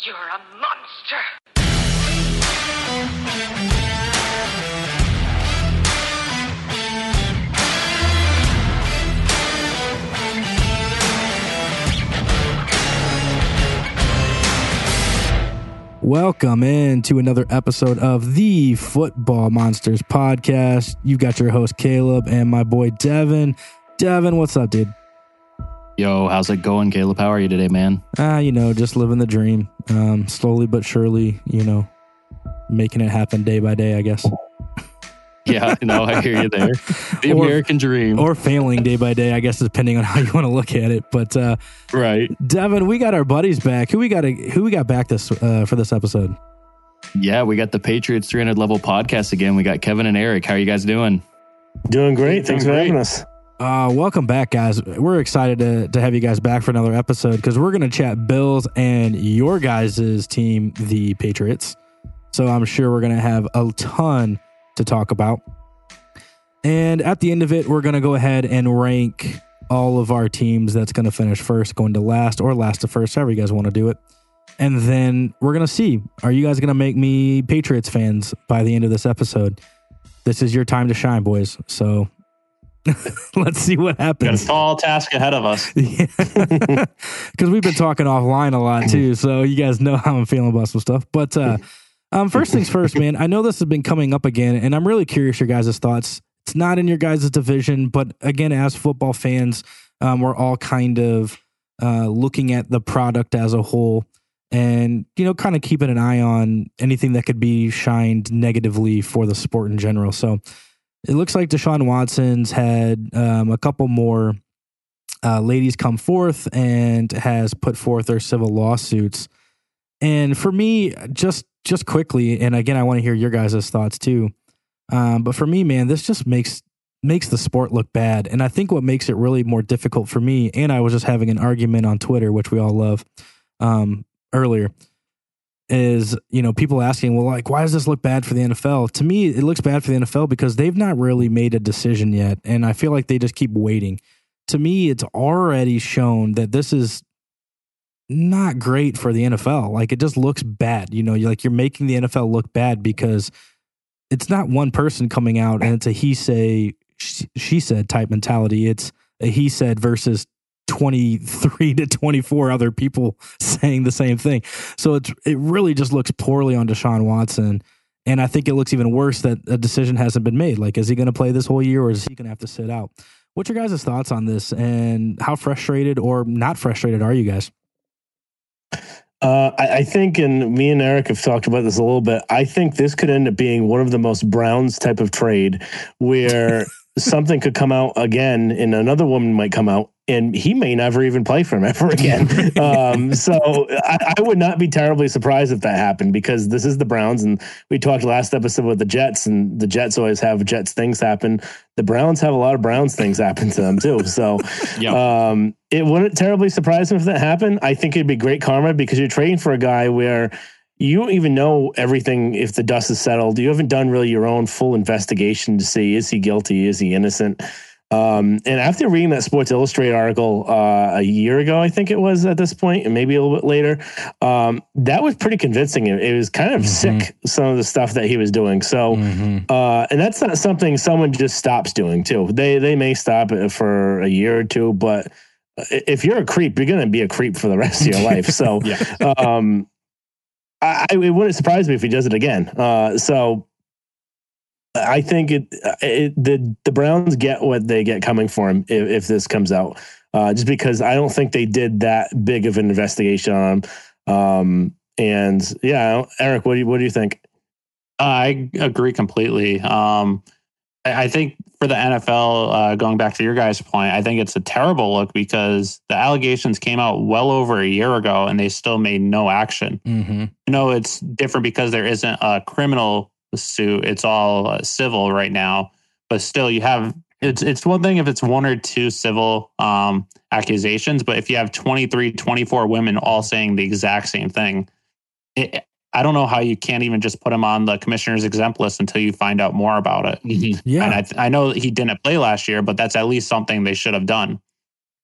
You're a monster. Welcome in to another episode of the Football Monsters podcast. You got your host Caleb and my boy Devin. Devin, what's up, dude? Yo, how's it going, Caleb? How are you today, man? Ah, you know, just living the dream. Um, slowly but surely, you know, making it happen day by day, I guess. Yeah, no, I hear you there. The Or- American dream. Or failing day by day, I guess, depending on how you want to look at it. But uh, right. Devin, we got our buddies back. Who we got? Who we got back this uh, for this episode? Yeah, we got the Patriots 300 level podcast again. We got Kevin and Eric. How are you guys doing? Doing great. Thanks for Doing having us. Uh, welcome back, guys. We're excited to, to have you guys back for another episode because we're going to chat Bills and your guys' team, the Patriots. So I'm sure we're going to have a ton to talk about. And at the end of it, we're going to go ahead and rank all of our teams that's going to finish first, going to last, or last to first, however you guys want to do it. And then we're going to see are you guys going to make me Patriots fans by the end of this episode? This is your time to shine, boys. So let's see what happens. got a tall task ahead of us. because we've been talking offline a lot too. So you guys know how I'm feeling about some stuff. But uh, um, first things first, man. I know this has been coming up again, and I'm really curious your guys' thoughts. It's not in your guys' division, but again, as football fans, um, we're all kind of uh, looking at the product as a whole, and you know, kind of keeping an eye on anything that could be shined negatively for the sport in general. So. It looks like Deshaun Watson's had um, a couple more uh, ladies come forth and has put forth their civil lawsuits. And for me, just just quickly, and again, I want to hear your guys' thoughts too. Um, but for me, man, this just makes makes the sport look bad. And I think what makes it really more difficult for me, and I was just having an argument on Twitter, which we all love, um, earlier, is you know people asking, well, like, why does this look bad for the NFL? To me, it looks bad for the NFL because they've not really made a decision yet, and I feel like they just keep waiting to me, it's already shown that this is not great for the NFL. Like it just looks bad. You know, you're like you're making the NFL look bad because it's not one person coming out and it's a he say she, she said type mentality. It's a he said versus 23 to 24 other people saying the same thing. So it's it really just looks poorly on Deshaun Watson. And I think it looks even worse that a decision hasn't been made. Like, is he going to play this whole year or is he going to have to sit out? What's your guys' thoughts on this and how frustrated or not frustrated are you guys? Uh, I, I think, and me and Eric have talked about this a little bit. I think this could end up being one of the most Browns type of trade where something could come out again and another woman might come out and he may never even play for him ever again. um, so I, I would not be terribly surprised if that happened because this is the Browns. And we talked last episode with the Jets, and the Jets always have Jets things happen. The Browns have a lot of Browns things happen to them too. So Yeah. um, it wouldn't terribly surprise me if that happened. I think it'd be great karma because you're trading for a guy where you don't even know everything if the dust is settled. You haven't done really your own full investigation to see is he guilty, is he innocent. Um, and after reading that Sports Illustrated article uh, a year ago, I think it was at this point, and maybe a little bit later, um, that was pretty convincing. It, it was kind of Mhm. sick some of the stuff that he was doing. So, uh, and that's not something someone just stops doing too. They they may stop it for a year or two, but if you're a creep, you're going to be a creep for the rest of your life. So, um, I, it wouldn't surprise me if he does it again. Uh, so, I think it, it the the Browns get what they get coming for him if, if this comes out. Uh, just because I don't think they did that big of an investigation on him. Um, and yeah, Eric, what do you what do you think? I agree completely. Um, I, I think for the NFL, uh, going back to your guys' point, I think it's a terrible look because the allegations came out well over a year ago and they still made no action. Mm-hmm. I know it's different because there isn't a criminal suit; it's all uh, civil right now. But still, you have it's it's one thing if it's one or two civil um, accusations, but if you have 23, 24 women all saying the exact same thing, it, I don't know how you can't even just put him on the commissioner's exempt list until you find out more about it. Mm-hmm. Yeah. And I, th- I know he didn't play last year, but that's at least something they should have done.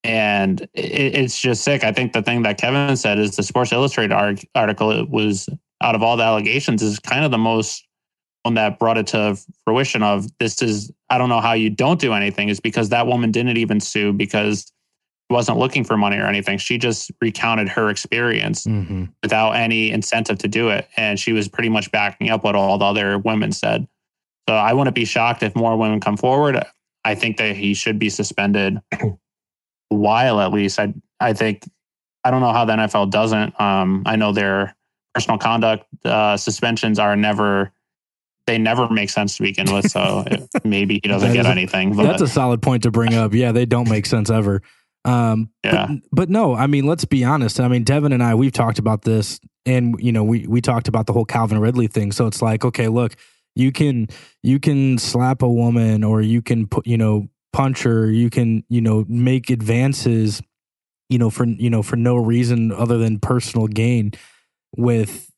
and it, it's just sick. I think the thing that Kevin said is the Sports Illustrated arg- article it was out of all the allegations is kind of the most one that brought it to fruition of this is I don't know how you don't do anything is because that woman didn't even sue because she wasn't looking for money or anything. She just recounted her experience Mm-hmm. without any incentive to do it. And she was pretty much backing up what all the other women said. So I wouldn't be shocked if more women come forward. I think that he should be suspended a while at least. I I think I don't know how the NFL doesn't. Um, I know their personal conduct uh, suspensions are never they never make sense to begin with. So maybe he doesn't get anything. But That's a solid point to bring up. Yeah, they don't make sense ever. Um, Yeah. but, but no, I mean, let's be honest. I mean, Devin and I, we've talked about this, and you know, we we talked about the whole Calvin Ridley thing. So it's like, okay, look, you can you can slap a woman, or you can put, you know, punch her, you can, you know, make advances, you know, for you know for no reason other than personal gain, with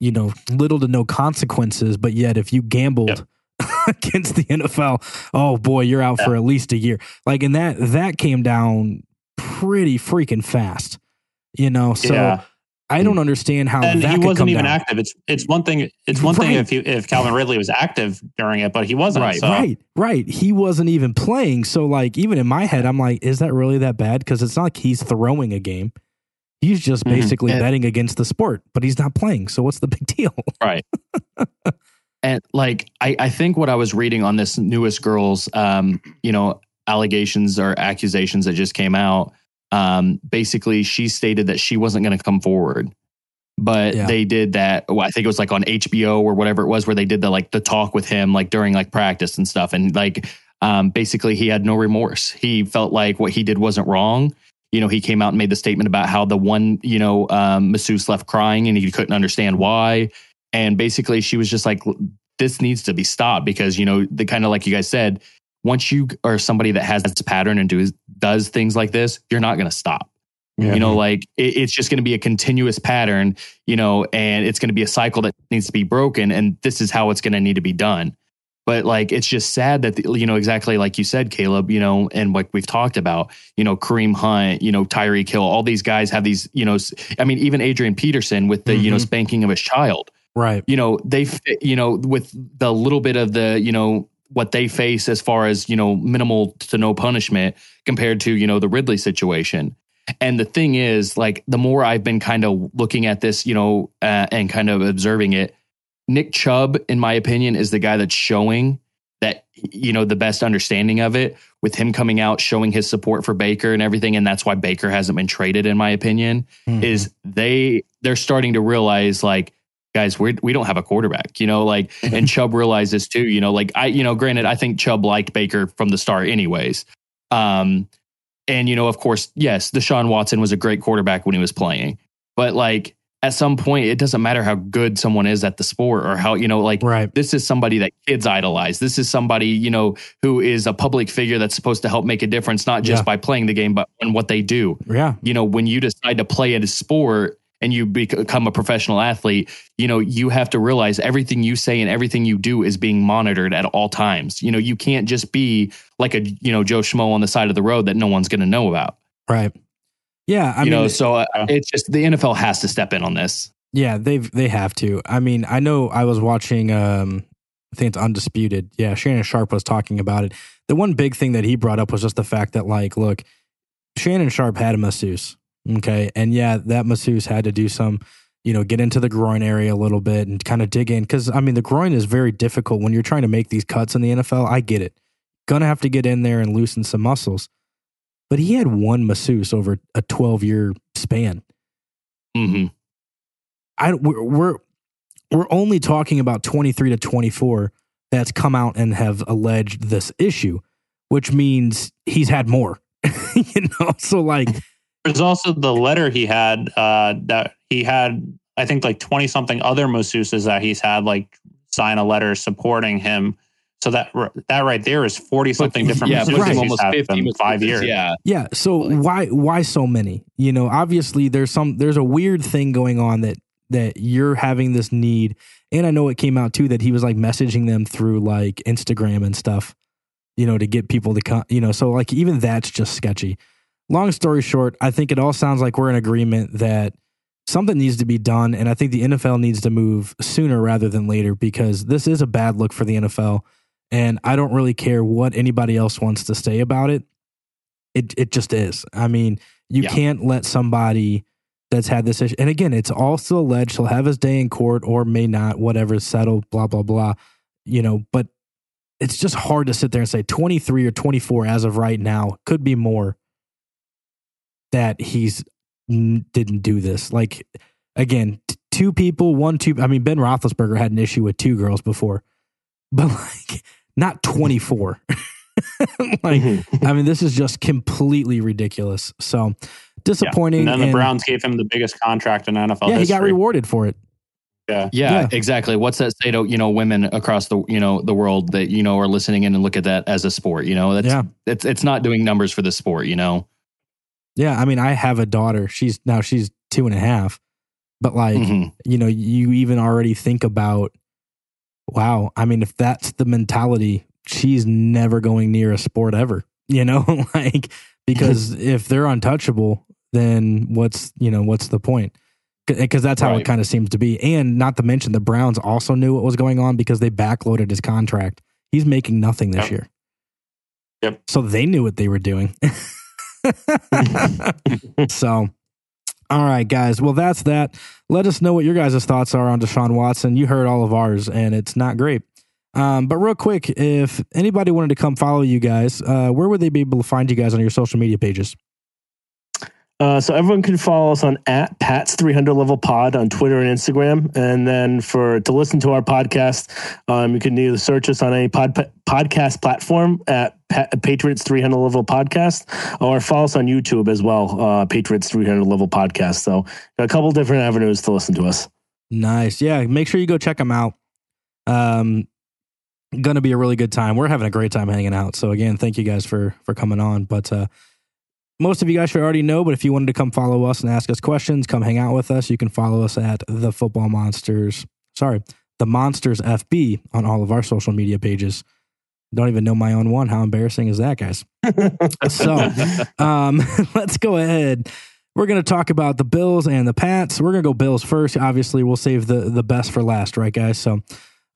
you know little to no consequences. But yet, if you gambled. against the NFL, oh boy, you're out for at least a year. Like, and that that came down pretty freaking fast, you know. So yeah. I don't understand how and that he could wasn't come even down. active. It's it's one thing. It's one thing if he, if Calvin Ridley was active during it, but he wasn't. Right, so. Right, right. He wasn't even playing. So, like, even in my head, I'm like, is that really that bad? Because it's not like he's throwing a game. He's just Mhm. basically And- betting against the sport, but he's not playing. So, what's the big deal? Right. and like I, I think what I was reading on this newest girls, um, you know, allegations or accusations that just came out, um, basically she stated that she wasn't going to come forward. But Yeah. they did that. Well, I think it was like on HBO or whatever it was, where they did the like the talk with him, like during like practice and stuff. And like, um, basically, he had no remorse. He felt like what he did wasn't wrong. You know, he came out and made the statement about how the one, you know, um, masseuse left crying and he couldn't understand why. And basically, she was just like, this needs to be stopped because, you know, the kind of like you guys said, once you are somebody that has this pattern and do, does things like this, you're not going to stop. Yeah. You know, like it, it's just going to be a continuous pattern, you know, and it's going to be a cycle that needs to be broken. And this is how it's going to need to be done. But like, it's just sad that, you know, exactly like you said, Caleb, you know, and what we've talked about, you know, Kareem Hunt, you know, Tyreek Hill, all these guys have these, you know, I mean, even Adrian Peterson with the, you know, Mhm. spanking of his child Right. you know they you know with the little bit of the you know what they face as far as you know minimal to no punishment compared to you know the ridley situation and the thing is like the more i've been kind of looking at this you know uh, and kind of observing it nick chubb in my opinion is the guy that's showing that you know the best understanding of it with him coming out showing his support for baker and everything and that's why baker hasn't been traded in my opinion Mhm. is they they're starting to realize like guys we're, we don't have a quarterback you know like and chubb realizes too you know like i you know granted i think chubb liked baker from the start anyways um and you know of course yes deshaun watson was a great quarterback when he was playing but like at some point it doesn't matter how good someone is at the sport or how you know like right. this is somebody that kids idolize. This is somebody, you know, who is a public figure that's supposed to help make a difference, not just Yeah. by playing the game, but in what they do. Yeah. You know, when you decide to play at a sport and you become a professional athlete, you know, you have to realize everything you say and everything you do is being monitored at all times. You know, you can't just be like a, you know, Joe Schmo on the side of the road that no one's going to know about. Right. Yeah. I you mean, know, so uh, it's just the NFL has to step in on this. Yeah, they've they have to. I mean, I know I was watching um I think it's undisputed. Yeah, Shannon Sharpe was talking about it. The one big thing that he brought up was just the fact that like, look, Shannon Sharpe had a masseuse. Okay. And yeah, that masseuse had to do some, you know, get into the groin area a little bit and kind of dig in. Cause I mean the groin is very difficult when you're trying to make these cuts in the NFL. I get it. Gonna have to get in there and loosen some muscles. But he had one masseuse over a 12 year span. Mm-hmm. I we're we're, we're only talking about 23 to 24 that's come out and have alleged this issue, which means he's had more. you know, so like There's also the letter he had uh, that he had, I think, like 20 something other masseuses that he's had like sign a letter supporting him. So that that right there is 40 something different yeah, masseuses puts almost had 50 in five years. Yeah. yeah, so why why so many? You know, obviously there's some there's a weird thing going on that that you're having this need and I know it came out too that he was like messaging them through like Instagram and stuff, you know, to get people to come, you know, so like even that's just sketchy. Long story short, I think it all sounds like we're in agreement that something needs to be done. And I think the NFL needs to move sooner rather than later because this is a bad look for the NFL. And I don't really care what anybody else wants to say about it. It it just is. I mean, you Yeah. can't let somebody that's had this issue. And again, it's all still alleged. He'll have his day in court or may not, whatever, settled, blah, blah, blah. You know, but it's just hard to sit there and say 23 or 24 as of right now, could be more that he's n- didn't do this. Like again, t- two people, one, two. I mean, Ben Roethlisberger had an issue with two girls before, but like not 24. like, mm-hmm. I mean, this is just completely ridiculous. So disappointing. And then the and- Browns gave him the biggest contract in NFL yeah, he got rewarded for it. Yeah. Yeah, Yeah. exactly. What's that say to you know women across the you know the world that you know are listening in and look at that as a sport? You know, that's Yeah. it's it's not doing numbers for the sport. You know, Yeah, I mean, I have a daughter. She's now she's two and a half, but like Mhm. you know, you even already think about, wow. I mean, if that's the mentality, she's never going near a sport ever. You know, like because if they're untouchable, then what's you know what's the point? Because that's how it kind of seems to be. And not to mention, the Browns also knew what was going on because they backloaded his contract. He's making nothing this Yep. year. Yep. So they knew what they were doing. so, all right, guys. Well, that's that. Let us know what your guys' thoughts are on Deshaun Watson. You heard all of ours, and it's not great. Um, but real quick, if anybody wanted to come follow you guys, uh, where would they be able to find you guys on your social media pages? Uh, so everyone can follow us on at Pat's 300 Level Pod on Twitter and Instagram, and then for to listen to our podcast, um, you can either search us on any pod, podcast platform at Pat, Patriots 300 Level Podcast, or follow us on YouTube as well, uh, Patriots 300 Level Podcast. So a couple different avenues to listen to us. Nice. Yeah, make sure you go check them out. Um, gonna be a really good time. We're having a great time hanging out. So again, thank you guys for for coming on. But uh, most of you guys should already know. But if you wanted to come follow us and ask us questions, come hang out with us. You can follow us at the Football Monsters. Sorry, the Monsters FB on all of our social media pages. Don't even know my own one. How embarrassing is that, guys? so um, let's go ahead. We're going to talk about the Bills and the Pats. We're going to go Bills first. Obviously, we'll save the the best for last, right, guys? So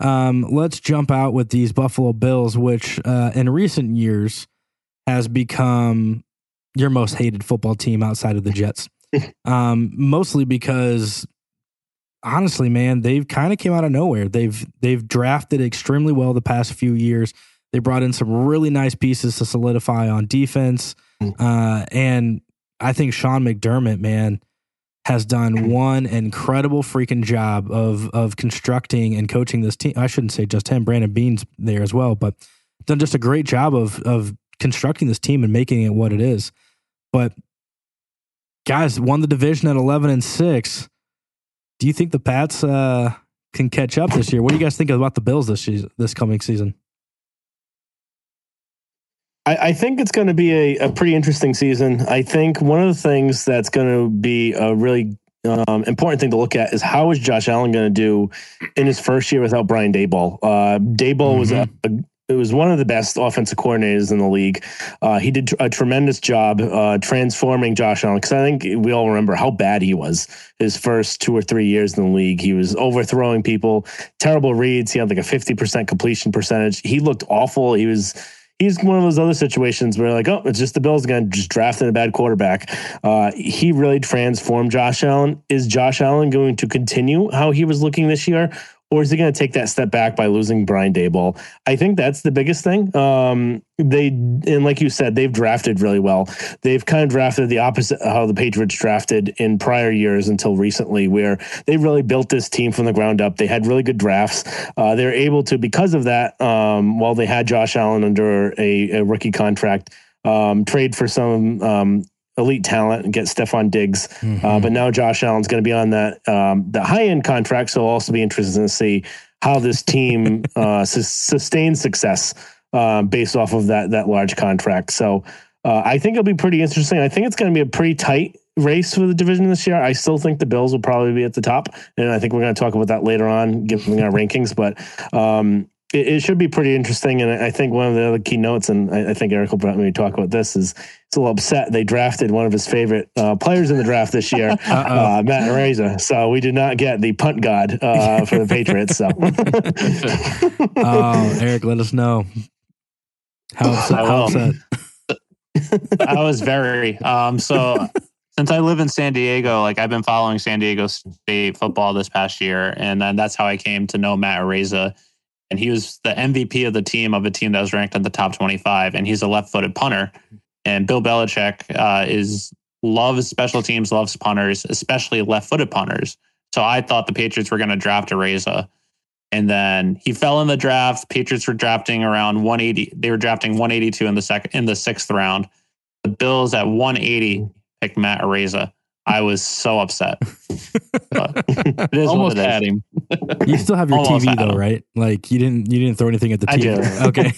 um, let's jump out with these Buffalo Bills, which uh, in recent years has become your most hated football team outside of the Jets. um, mostly because honestly, man, they've kind of came out of nowhere. They've they've drafted extremely well the past few years. They brought in some really nice pieces to solidify on defense, uh, and I think Sean McDermott, man, has done one incredible freaking job of of constructing and coaching this team. I shouldn't say just him, Brandon Beane's there as well, but done just a great job of of constructing this team and making it what it is. But guys, won the division at eleven and six. Do you think the Pats uh, can catch up this year? What do you guys think about the Bills this season, this coming season? I, I think it's going to be a, a pretty interesting season. I think one of the things that's going to be a really um, important thing to look at is how is Josh Allen going to do in his first year without Brian Daboll? Uh, Daboll was a, a it was one of the best offensive coordinators in the league. Uh, he did a tremendous job uh, transforming Josh Allen because I think we all remember how bad he was his first two or three years in the league. He was overthrowing people, terrible reads. He had like a fifty percent completion percentage. He looked awful. He was he's one of those other situations where like, oh, it's just the Bills again, just drafting a bad quarterback. Uh, he really transformed Josh Allen. Is Josh Allen going to continue how he was looking this year? Or is he going to take that step back by losing Brian Daboll? I think that's the biggest thing. Um, they and like you said, they've drafted really well. They've kind of drafted the opposite of how the Patriots drafted in prior years until recently, where they really built this team from the ground up. They had really good drafts. Uh, they're able to, because of that, um, while they had Josh Allen under a, a rookie contract, um, trade for some um, elite talent and get Stefon Diggs. Uh, but now Josh Allen's going to be on that um, the high end contract, so I'll also be interested to see how this team uh, sus- sustains success um, based off of that that large contract. So uh, I think it'll be pretty interesting. I think it's going to be a pretty tight race for the division this year. I still think the Bills will probably be at the top, and I think we're going to talk about that later on, given our rankings. But um, it, it should be pretty interesting. And I think one of the other key notes, and I, I think Eric will probably talk about this, is it's a little upset they drafted one of his favorite uh, players in the draft this year, uh, Matt Araiza. So we did not get the punt god uh, for the Patriots. So, oh, Eric, let us know how upset. I How upset. I was very um so since I live in San Diego, like I've been following San Diego State football this past year, and then that's how I came to know Matt Araiza. And he was the MVP of the team of a team that was ranked in the top 25, and he's a left-footed punter. And Bill Belichick uh, is loves special teams, loves punters, especially left-footed punters. So I thought the Patriots were going to draft Araiza. And then he fell in the draft. Patriots were drafting around 180. They were drafting 182 in the second in the sixth round. The Bills at 180 picked Matt Araiza. I was so upset. It is Almost what it is. had him. You still have your Almost TV though, him. right? Like you didn't you didn't throw anything at the I TV. do. Okay.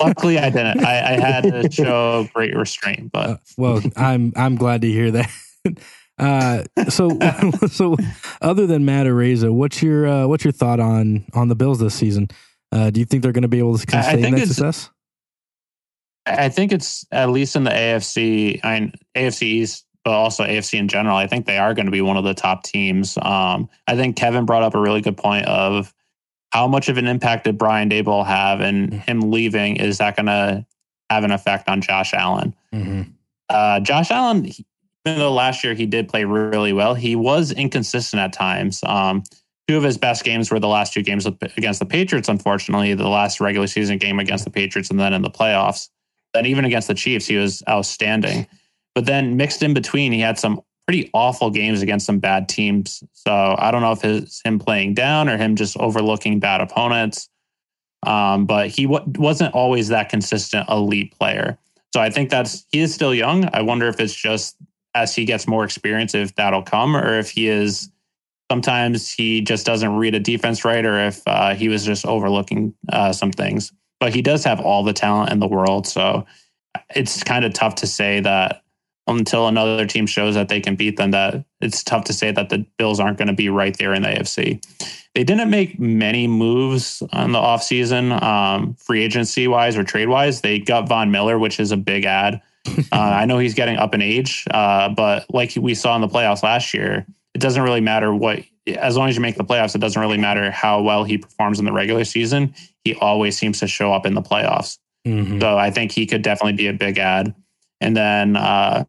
Luckily, I didn't. I, I had to show great restraint, but Uh, well, I'm I'm glad to hear that. Uh, so so other than Matt Araiza, what's your uh, what's your thought on on the Bills this season? Uh, do you think they're going to be able to I- I sustain think that it's- success? I think it's at least in the AFC, I mean, AFC East, but also AFC in general. I think they are going to be one of the top teams. Um, I think Kevin brought up a really good point of how much of an impact did Brian Daboll have, and him leaving is that going to have an effect on Josh Allen? Mm-hmm. Uh, Josh Allen, he- even though last year he did play really well, he was inconsistent at times. Um, two of his best games were the last two games against the Patriots, unfortunately, the last regular season game against the Patriots and then in the playoffs. Then even against the Chiefs, he was outstanding. But then mixed in between, he had some pretty awful games against some bad teams. So I don't know if it's him playing down or him just overlooking bad opponents. Um, but he w- wasn't always that consistent elite player. So I think that's he is still young. I wonder if it's just as he gets more experience, if that'll come, or if he is sometimes he just doesn't read a defense right, or if uh, he was just overlooking uh, some things. But he does have all the talent in the world, so it's kind of tough to say that until another team shows that they can beat them. That it's tough to say that the Bills aren't going to be right there in the AFC. They didn't make many moves on the offseason, um, free agency wise or trade wise. They got Von Miller, which is a big ad. Uh, I know he's getting up in age, uh, but like we saw in the playoffs last year, it doesn't really matter what, as long as you make the playoffs, it doesn't really matter how well he performs in the regular season. He always seems to show up in the playoffs. Mm-hmm. So I think he could definitely be a big ad. And then uh,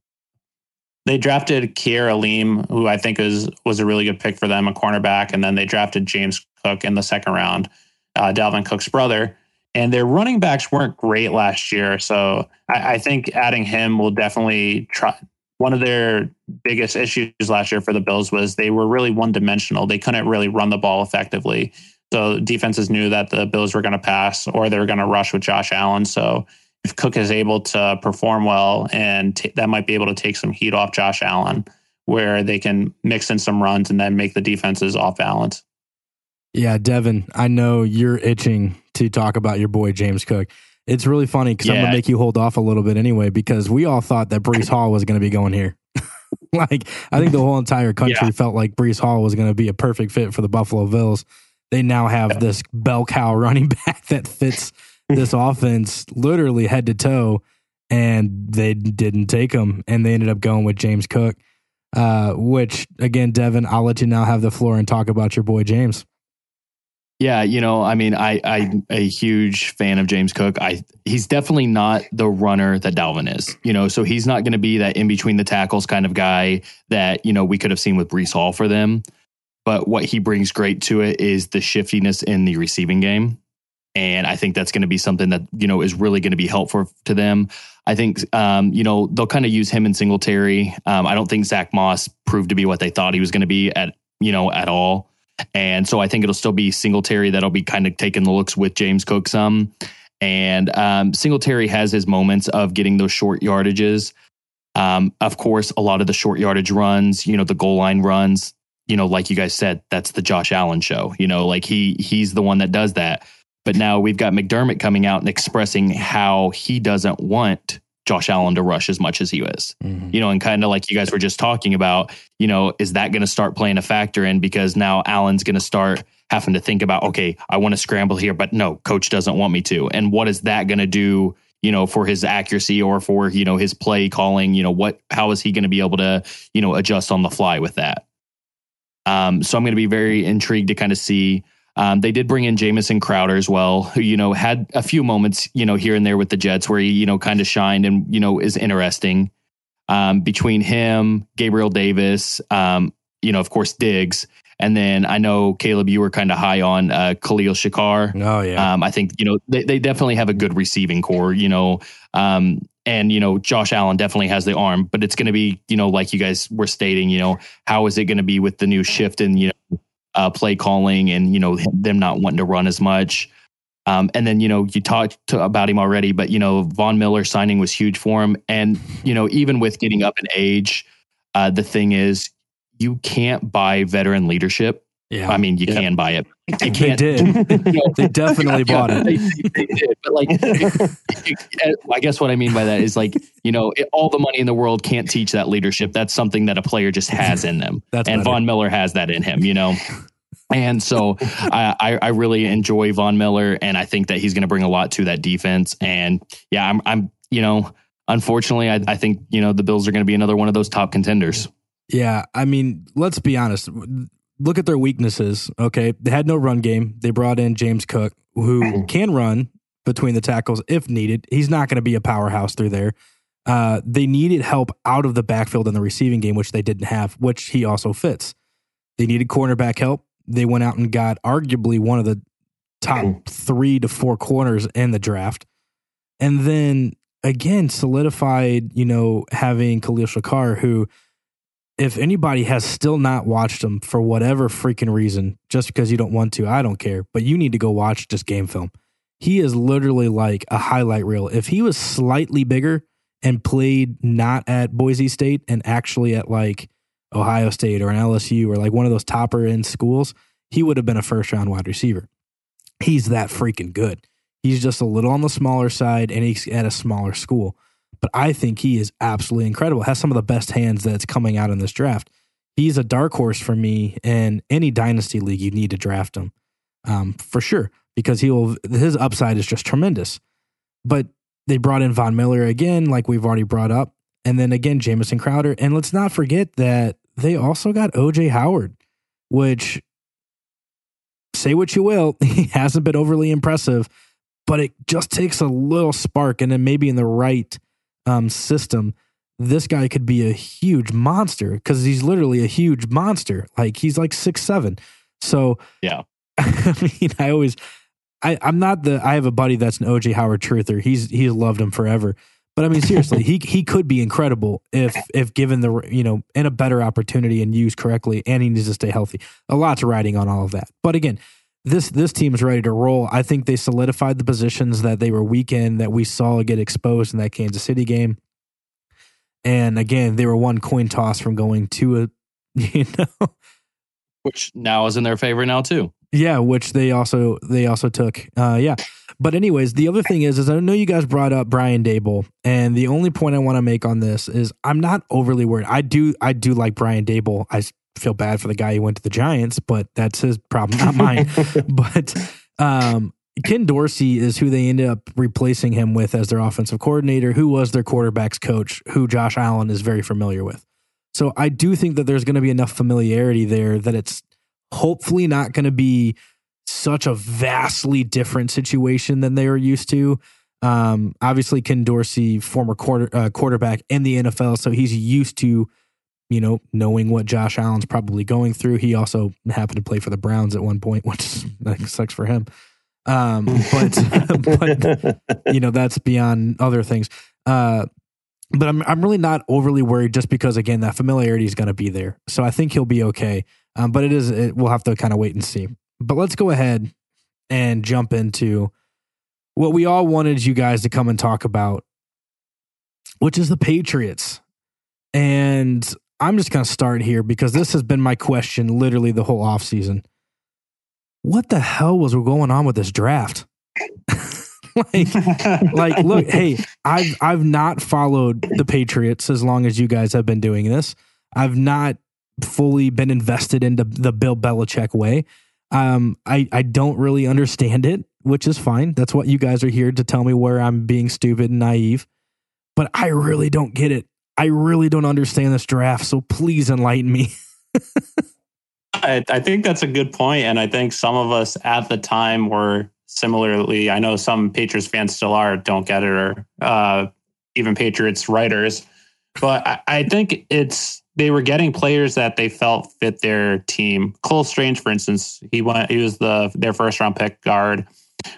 they drafted Kaiir Elam, who I think is was a really good pick for them, a cornerback. And then they drafted James Cook in the second round, uh, Dalvin Cook's brother. And their running backs weren't great last year, so I, I think adding him will definitely try. One of their biggest issues last year for the Bills was they were really one dimensional. They couldn't really run the ball effectively. So defenses knew that the Bills were going to pass or they were going to rush with Josh Allen. So if Cook is able to perform well, and t- that might be able to take some heat off Josh Allen, where they can mix in some runs and then make the defenses off balance. Yeah, Devin, I know you're itching to talk about your boy James Cook. It's really funny because I'm gonna make you hold off a little bit anyway because we all thought that Brees Hall was gonna be going here. like I think the whole entire country Yeah. felt like Breece Hall was gonna be a perfect fit for the Buffalo Bills. They now have this bell cow running back that fits this offense literally head to toe, and they didn't take him, and they ended up going with James Cook. Uh, which again, Devin, I'll let you now have the floor and talk about your boy James. Yeah, you know, I mean, I I'm a huge fan of James Cook. I he's definitely not the runner that Dalvin is. You know, so he's not going to be that in between the tackles kind of guy that you know we could have seen with Breece Hall for them. But what he brings great to it is the shiftiness in the receiving game, and I think that's going to be something that you know is really going to be helpful to them. I think um, you know they'll kind of use him in Singletary. Um, I don't think Zach Moss proved to be what they thought he was going to be at you know at all. And so I think it'll still be Singletary that'll be kind of taking the looks with James Cook some. And um, Singletary has his moments of getting those short yardages. Um, of course, a lot of the short yardage runs, you know, the goal line runs, you know, like you guys said, that's the Josh Allen show. You know, like he he's the one that does that. But now we've got McDermott coming out and expressing how he doesn't want Josh Allen to rush as much as he is. Mhm. You know, and kind of like you guys were just talking about, you know, is that going to start playing a factor in because now Allen's going to start having to think about, okay, I want to scramble here, but no, coach doesn't want me to. And what is that going to do, you know, for his accuracy or for, you know, his play calling, you know, what, how is he going to be able to, you know, adjust on the fly with that? Um, so I'm going to be very intrigued to kind of see. Um, they did bring in Jamison Crowder as well, who, you know, had a few moments, you know, here and there with the Jets where he, you know, kind of shined and, you know, is interesting. Um, between him, Gabriel Davis, um, you know, of course, Diggs. And then I know Caleb, you were kind of high on uh, Khalil Shakir. Oh yeah. Um, I think you know they, they definitely have a good receiving core. You know, um, and you know Josh Allen definitely has the arm, but it's going to be you know like you guys were stating. You know, how is it going to be with the new shift in you know uh, play calling and you know them not wanting to run as much. Um, and then you know you talked to, about him already, but you know Von Miller signing was huge for him, and you know even with getting up in age, uh, the thing is you can't buy veteran leadership. Yeah. I mean, you Yeah. can buy it. You they can't. did. you know, They definitely bought yeah, it. They, they did, but like, I guess what I mean by that is like, you know, it, all the money in the world can't teach that leadership. That's something that a player just has in them, That's and better. Von Miller has that in him. You know. And so I, I I really enjoy Von Miller, and I think that he's going to bring a lot to that defense. And yeah, I'm I'm you know, unfortunately, I, I think you know the Bills are going to be another one of those top contenders. Yeah, I mean, let's be honest. Look at their weaknesses. Okay, they had no run game. They brought in James Cook, who can run between the tackles if needed. He's not going to be a powerhouse through there. Uh, they needed help out of the backfield in the receiving game, which they didn't have, which he also fits. They needed cornerback help. They went out and got arguably one of the top three to four corners in the draft. And then again, solidified, you know, having Khalil Shakir, who if anybody has still not watched him for whatever freaking reason, just because you don't want to, I don't care. But you need to go watch just game film. He is literally like a highlight reel. If he was slightly bigger and played not at Boise State and actually at like Ohio State or an LSU or like one of those topper end schools, he would have been a first round wide receiver. He's that freaking good. He's just a little on the smaller side and he's at a smaller school but I think he is absolutely incredible. Has some of the best hands that's coming out in this draft. He's a dark horse for me in any dynasty league. You need to draft him um, for sure because he'll his upside is just tremendous. But they brought in Von Miller again, like we've already brought up, and then again Jamison Crowder, and let's not forget that they also got OJ Howard, which say what you will, he hasn't been overly impressive, but it just takes a little spark, and then maybe in the right um, system, this guy could be a huge monster because he's literally a huge monster. Like he's like six seven. So Yeah. I mean, I always, I I'm not the. I have a buddy that's an OJ Howard truther. He's he's loved him forever. But I mean, seriously, he he could be incredible if if given the you know in a better opportunity and used correctly, and he needs to stay healthy. A lot's riding on all of that. But again, this this team is ready to roll. I think they solidified the positions that they were weak in that we saw get exposed in that Kansas City game. And again, they were one coin toss from going to a, you know, Which now is in their favor now too. yeah, which they also they also took. Uh, yeah, but anyways, the other thing is, is I know you guys brought up Brian Daboll, and the only point I want to make on this is I'm not overly worried. I do I do like Brian Daboll. I feel bad for the guy who went to the Giants, but that's his problem, not mine. but um, Ken Dorsey is who they ended up replacing him with as their offensive coordinator, who was their quarterbacks coach, who Josh Allen is very familiar with. So I do think that there's going to be enough familiarity there that it's hopefully not going to be such a vastly different situation than they were used to. Um, obviously, Ken Dorsey, former quarter uh, quarterback in the NFL, so he's used to, you know, knowing what Josh Allen's probably going through. He also happened to play for the Browns at one point, which like, sucks for him. Um, but but you know that's beyond other things. Uh, but I'm I'm really not overly worried just because again that familiarity is going to be there. So I think he'll be okay. Um, but it is it, we'll have to kind of wait and see. But let's go ahead and jump into what we all wanted you guys to come and talk about, which is the Patriots. And I'm just going to start here because this has been my question literally the whole offseason. What the hell was going on with this draft? like, like, look, hey, I've I've not followed the Patriots as long as you guys have been doing this. I've not fully been invested into the Bill Belichick way. Um, I I don't really understand it, which is fine. That's what you guys are here to tell me where I'm being stupid and naive. But I really don't get it. I really don't understand this draft. So please enlighten me. I, I think that's a good point, and I think some of us at the time were similarly. I know some Patriots fans still are don't get it, or uh, even Patriots writers. But I, I think it's they were getting players that they felt fit their team. Cole Strange, for instance, he went. He was the their first round pick guard,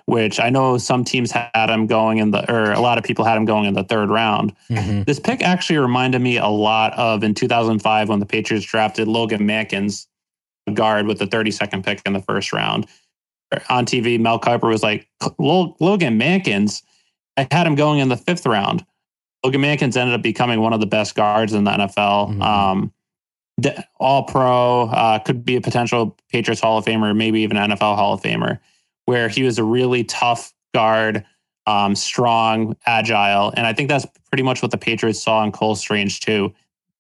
which I know some teams had him going in the, or a lot of people had him going in the third round. Mm-hmm. This pick actually reminded me a lot of in 2005 when the Patriots drafted Logan Mankins, a guard with the 32nd pick in the first round. On TV, Mel Kiper was like, Logan Mankins, I had him going in the fifth round. Logan Mankins ended up becoming one of the best guards in the NFL. Mhm. Um, all pro, uh, could be a potential Patriots Hall of Famer, maybe even NFL Hall of Famer, where he was a really tough guard, um, strong, agile. And I think that's pretty much what the Patriots saw in Cole Strange, too.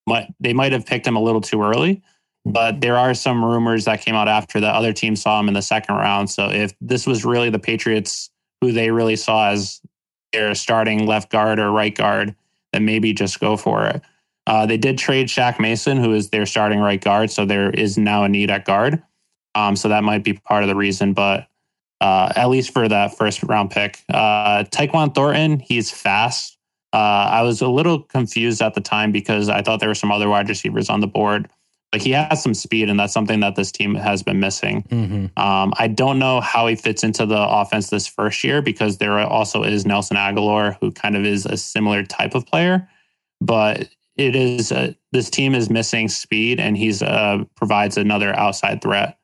Might, they might have picked him a little too early, but there are some rumors that came out after that other team saw him in the second round. So if this was really the Patriots who they really saw as their starting left guard or right guard, then maybe just go for it. Uh, they did trade Shaq Mason, who is their starting right guard, so there is now a need at guard. Um, so that might be part of the reason, but uh, at least for that first round pick, uh, Tyquan Thornton, he's fast. Uh, I was a little confused at the time because I thought there were some other wide receivers on the board, but he has some speed, and that's something that this team has been missing. Mm-hmm. Um, I don't know how he fits into the offense this first year because there also is Nelson Agholor, who kind of is a similar type of player. But it is uh, this team is missing speed, and he's uh, provides another outside threat.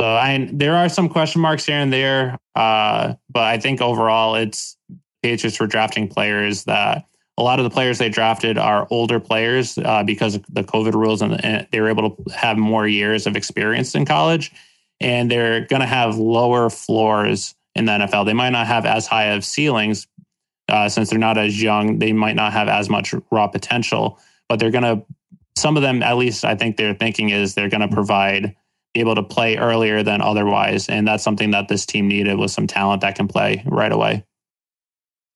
So I there are some question marks here and there, uh, but I think overall it's Patriots for drafting players that a lot of the players they drafted are older players uh, because of the COVID rules, and, they were able to have more years of experience in college and they're going to have lower floors in the NFL. They might not have as high of ceilings uh, since they're not as young. They might not have as much raw potential, but they're going to, some of them, at least I think they're thinking is they're going to provide, able to play earlier than otherwise. And that's something that this team needed was some talent that can play right away.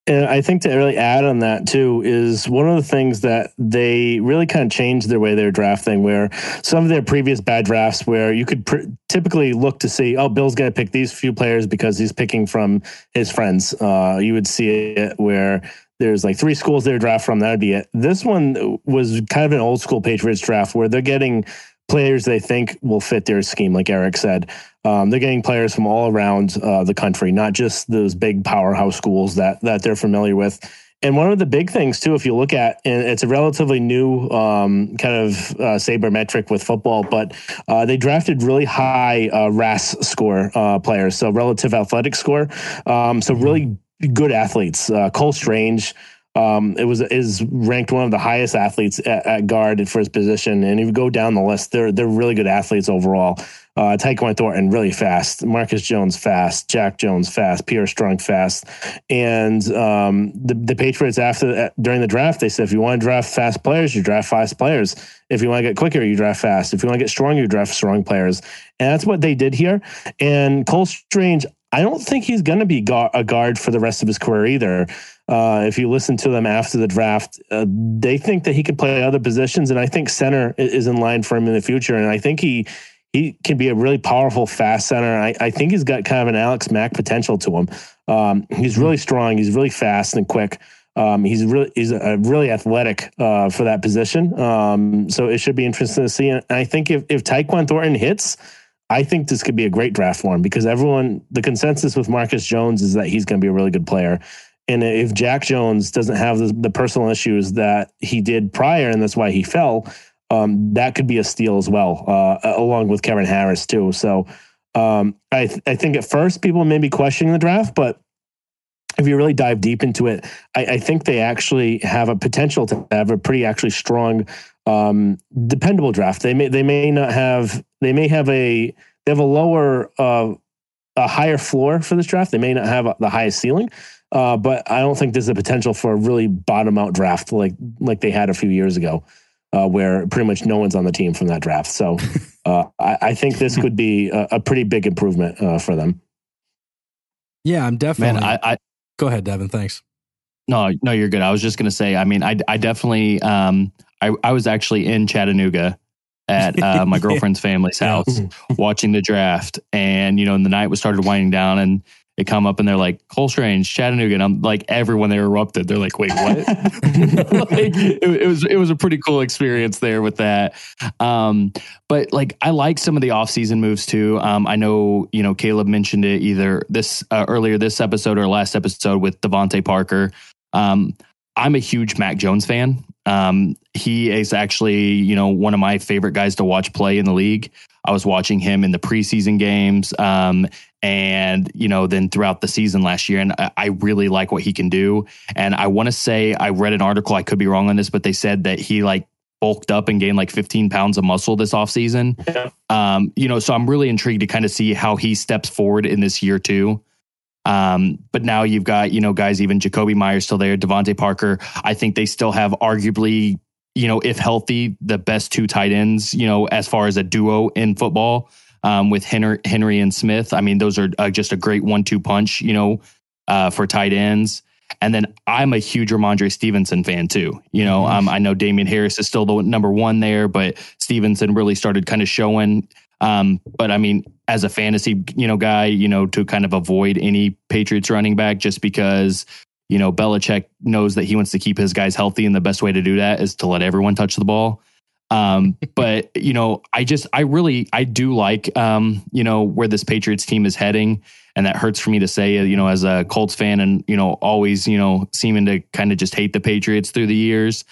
And I think to really add on that too is one of the things that they really kind of changed their way they're drafting. Where some of their previous bad drafts, where you could pr- typically look to see, oh, Bill's going to pick these few players because he's picking from his friends. Uh, you would see it where there's like three schools they draft from. That would be it. This one was kind of an old school Patriots draft where they're getting players they think will fit their scheme, like Eric said. Um, they're getting players from all around uh, the country, not just those big powerhouse schools that that they're familiar with. And one of the big things too, if you look at, and it's a relatively new um, kind of uh, sabermetric with football, but uh, they drafted really high uh, RAS score uh, players, so relative athletic score. Um, so really good athletes. Uh, Cole Strange, um, it was is ranked one of the highest athletes at, at, guard for his position. And if you go down the list, they're they're really good athletes overall. Uh, Tyquan Thornton really fast, Marcus Jones fast, Jack Jones fast, Pierre Strong fast, and um, the the Patriots after uh, during the draft they said if you want to draft fast players, you draft fast players. If you want to get quicker, you draft fast. If you want to get strong, you draft strong players, and that's what they did here. And Cole Strange, I don't think he's going to be gu- a guard for the rest of his career either. Uh, if you listen to them after the draft, uh, they think that he could play other positions, and I think center is in line for him in the future. And I think he he can be a really powerful fast center. I, I think he's got kind of an Alex Mack potential to him. Um, he's really strong. He's really fast and quick. Um, he's really he's a really athletic uh, for that position. Um, so it should be interesting to see. And I think if if Tyquan Thornton hits. I think this could be a great draft for him because everyone, the consensus with Marcus Jones is that he's going to be a really good player. And if Jack Jones doesn't have the, the personal issues that he did prior, and that's why he fell, um, that could be a steal as well, uh, along with Kevin Harris too. So um, I th- I think at first people may be questioning the draft, but if you really dive deep into it, I, I think they actually have a potential to have a pretty actually strong, um, dependable draft. They may they may not have they may have a they have a lower uh, a higher floor for this draft. They may not have the highest ceiling, uh, but I don't think there's a potential for a really bottom out draft like like they had a few years ago, uh, where pretty much no one's on the team from that draft. So uh, I, I, think this could be a, a pretty big improvement uh, for them. Yeah, I'm definitely. Man, I, I go ahead, Devin. Thanks. No, no, you're good. I was just gonna say. I mean, I, I definitely. Um, I, I was actually in Chattanooga at uh, my girlfriend's family's house watching the draft, and you know, and the night was started winding down, and they come up and they're like Cole Strange, Chattanooga, and I'm like everyone they erupted. They're like, wait, what? like, it, it, was it was a pretty cool experience there with that. Um, but like I like some of the offseason moves too. Um, I know you know Caleb mentioned it either this uh, earlier this episode or last episode with DeVante Parker. Um, I'm a huge Mac Jones fan. Um, he is actually, you know, one of my favorite guys to watch play in the league. I was watching him in the preseason games, um, and you know, then throughout the season last year, and I, I really like what he can do. And I want to say I read an article, I could be wrong on this, but they said that he like bulked up and gained like 15 pounds of muscle this offseason. Yeah. Um, you know, so I'm really intrigued to kind of see how he steps forward in this year too. Um, but now you've got, you know, guys, even Jakobi Meyers still there, DeVante Parker. I think they still have arguably, you know, if healthy, the best two tight ends, you know, as far as a duo in football um, with Henry, Henry and Smith. I mean, those are uh, just a great one two punch, you know, uh, for tight ends. And then I'm a huge Rhamondre Stevenson fan too. You know, um, I know Damien Harris is still the number one there, but Stevenson really started kind of showing. Um, but I mean, as a fantasy, you know, guy, you know, to kind of avoid any Patriots running back just because, you know, Belichick knows that he wants to keep his guys healthy. And the best way to do that is to let everyone touch the ball. Um, but you know, I just, I really, I do like, um, you know, where this Patriots team is heading. And that hurts for me to say, you know, as a Colts fan and, you know, always, you know, seeming to kind of just hate the Patriots through the years.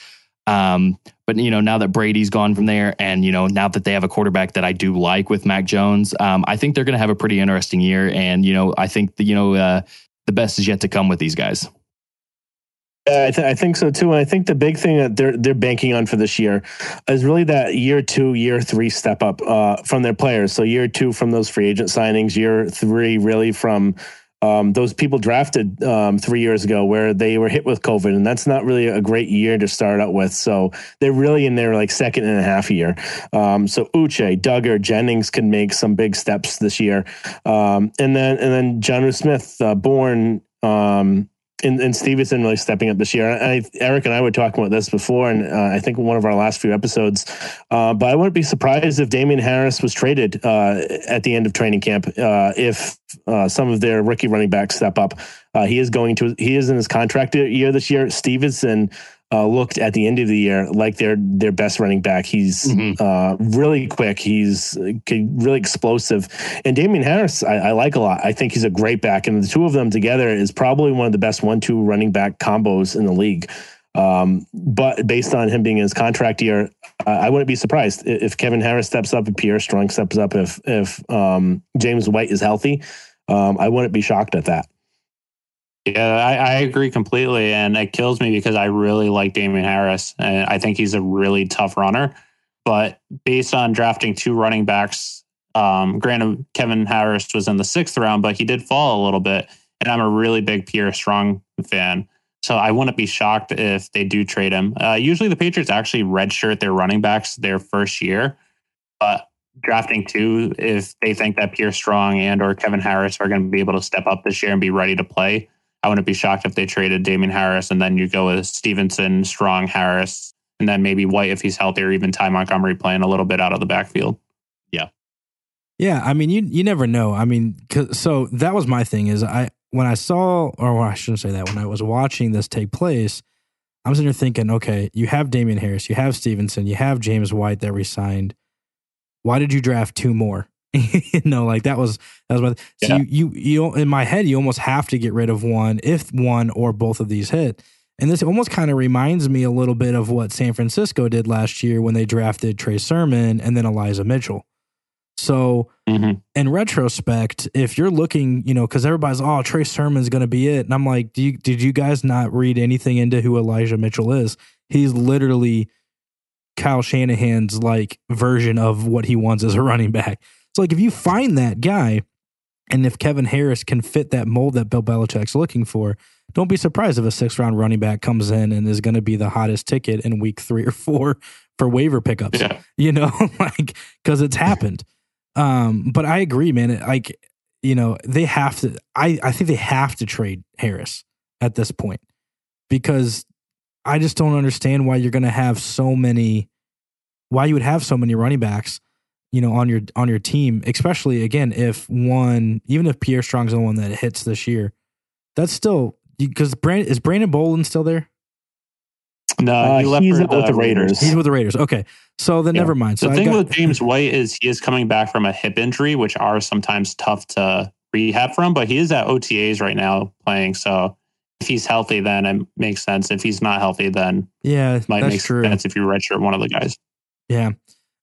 Um, but you know, now that Brady's gone from there, and you know, now that they have a quarterback that I do like with Mac Jones, um, I think they're going to have a pretty interesting year. And you know, I think the, you know uh, the best is yet to come with these guys. I, th- I, think so too, and I think the big thing that they're they're banking on for this year is really that year two, year three step up uh, from their players. So year two from those free agent signings, year three really from um, those people drafted um, three years ago where they were hit with COVID, and that's not really a great year to start out with. So they're really in their like second and a half year. Um, so Uche, Dugger, Jennings can make some big steps this year, um, and then and then Jonnu Smith, uh, Bourne um, and, and Stevenson really stepping up this year. I, Eric and I were talking about this before, and uh, I think one of our last few episodes. Uh, but I wouldn't be surprised if Damien Harris was traded uh, at the end of training camp uh, if uh, some of their rookie running backs step up. Uh, he is going to. He is in his contract year this year. Stevenson uh, looked at the end of the year like their their best running back. He's mm-hmm. uh, really quick. He's uh, really explosive. And Damien Harris, I, I, like a lot. I think he's a great back, and the two of them together is probably one of the best one two running back combos in the league. Um, but based on him being in his contract year, uh, I wouldn't be surprised if Kevin Harris steps up, if Pierre Strong steps up, if if um, James White is healthy. Um, I wouldn't be shocked at that. Yeah, I, I, agree completely. And it kills me because I really like Damien Harris. And I think he's a really tough runner. But based on drafting two running backs, um, granted, Kevin Harris was in the sixth round, but he did fall a little bit. And I'm a really big Pierre Strong fan. So I wouldn't be shocked if they do trade him. Uh, usually the Patriots actually redshirt their running backs their first year. But drafting two, if they think that Pierre Strong and or Kevin Harris are going to be able to step up this year and be ready to play, I wouldn't be shocked if they traded Damien Harris and then you go with Stevenson, Strong, Harris, and then maybe White if he's healthy, or even Ty Montgomery playing a little bit out of the backfield. Yeah, yeah. I mean, you you never know. I mean, so that was my thing. Is I when I saw, or I shouldn't say that, when I was watching this take place, I was in there thinking, okay, you have Damien Harris, you have Stevenson, you have James White that resigned. Why did you draft two more? you know, like that was that was my so yeah. you you you in my head you almost have to get rid of one if one or both of these hit. And this almost kind of reminds me a little bit of what San Francisco did last year when they drafted Trey Sermon and then Elijah Mitchell. So, mm-hmm. in retrospect, if you're looking, you know, because everybody's, oh, Trey Sermon's going to be it. And I'm like, do you, did you guys not read anything into who Elijah Mitchell is? He's literally Kyle Shanahan's like version of what he wants as a running back. So like if you find that guy, and if Kevin Harris can fit that mold that Bill Belichick's looking for, don't be surprised if a six round running back comes in and is going to be the hottest ticket in week three or four for waiver pickups. Yeah. You know, like because it's happened. Um, but I agree, man. It- Like you know, they have to. I I think they have to trade Harris at this point because I just don't understand why you're going to have so many. Why you would have so many running backs, you know, on your on your team, especially again if one, even if Pierre Strong's the one that hits this year, that's still because Brand is Brandon Bolden still there? No, Uh, he left he's for out with the Raiders. He's with the Raiders. Okay, so then Yeah. never mind. So the I thing got- with James White is he is coming back from a hip injury, which are sometimes tough to rehab from, but he is at OTAs right now playing. So if he's healthy, then it makes sense. If he's not healthy, then yeah, it might that's make true. sense if you redshirt one of the guys. Yeah.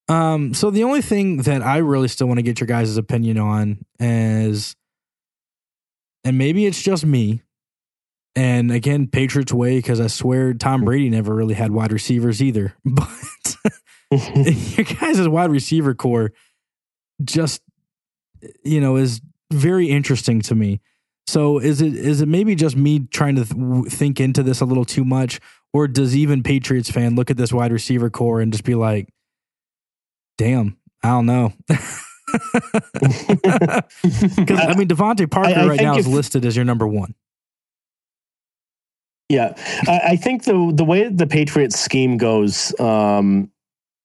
Um, so the only thing that I really still want to get your guys' opinion on is, and maybe it's just me, and again, Patriots way, because I swear Tom Brady never really had wide receivers either. But your guys' wide receiver core just, you know, is very interesting to me. So is it is it maybe just me trying to th- think into this a little too much, or does even Patriots fan look at this wide receiver core and just be like, "Damn, I don't know." Because I mean, DeVante Parker I right think now is listed as your number one. Yeah, I, I think the the way the Patriots scheme goes, um,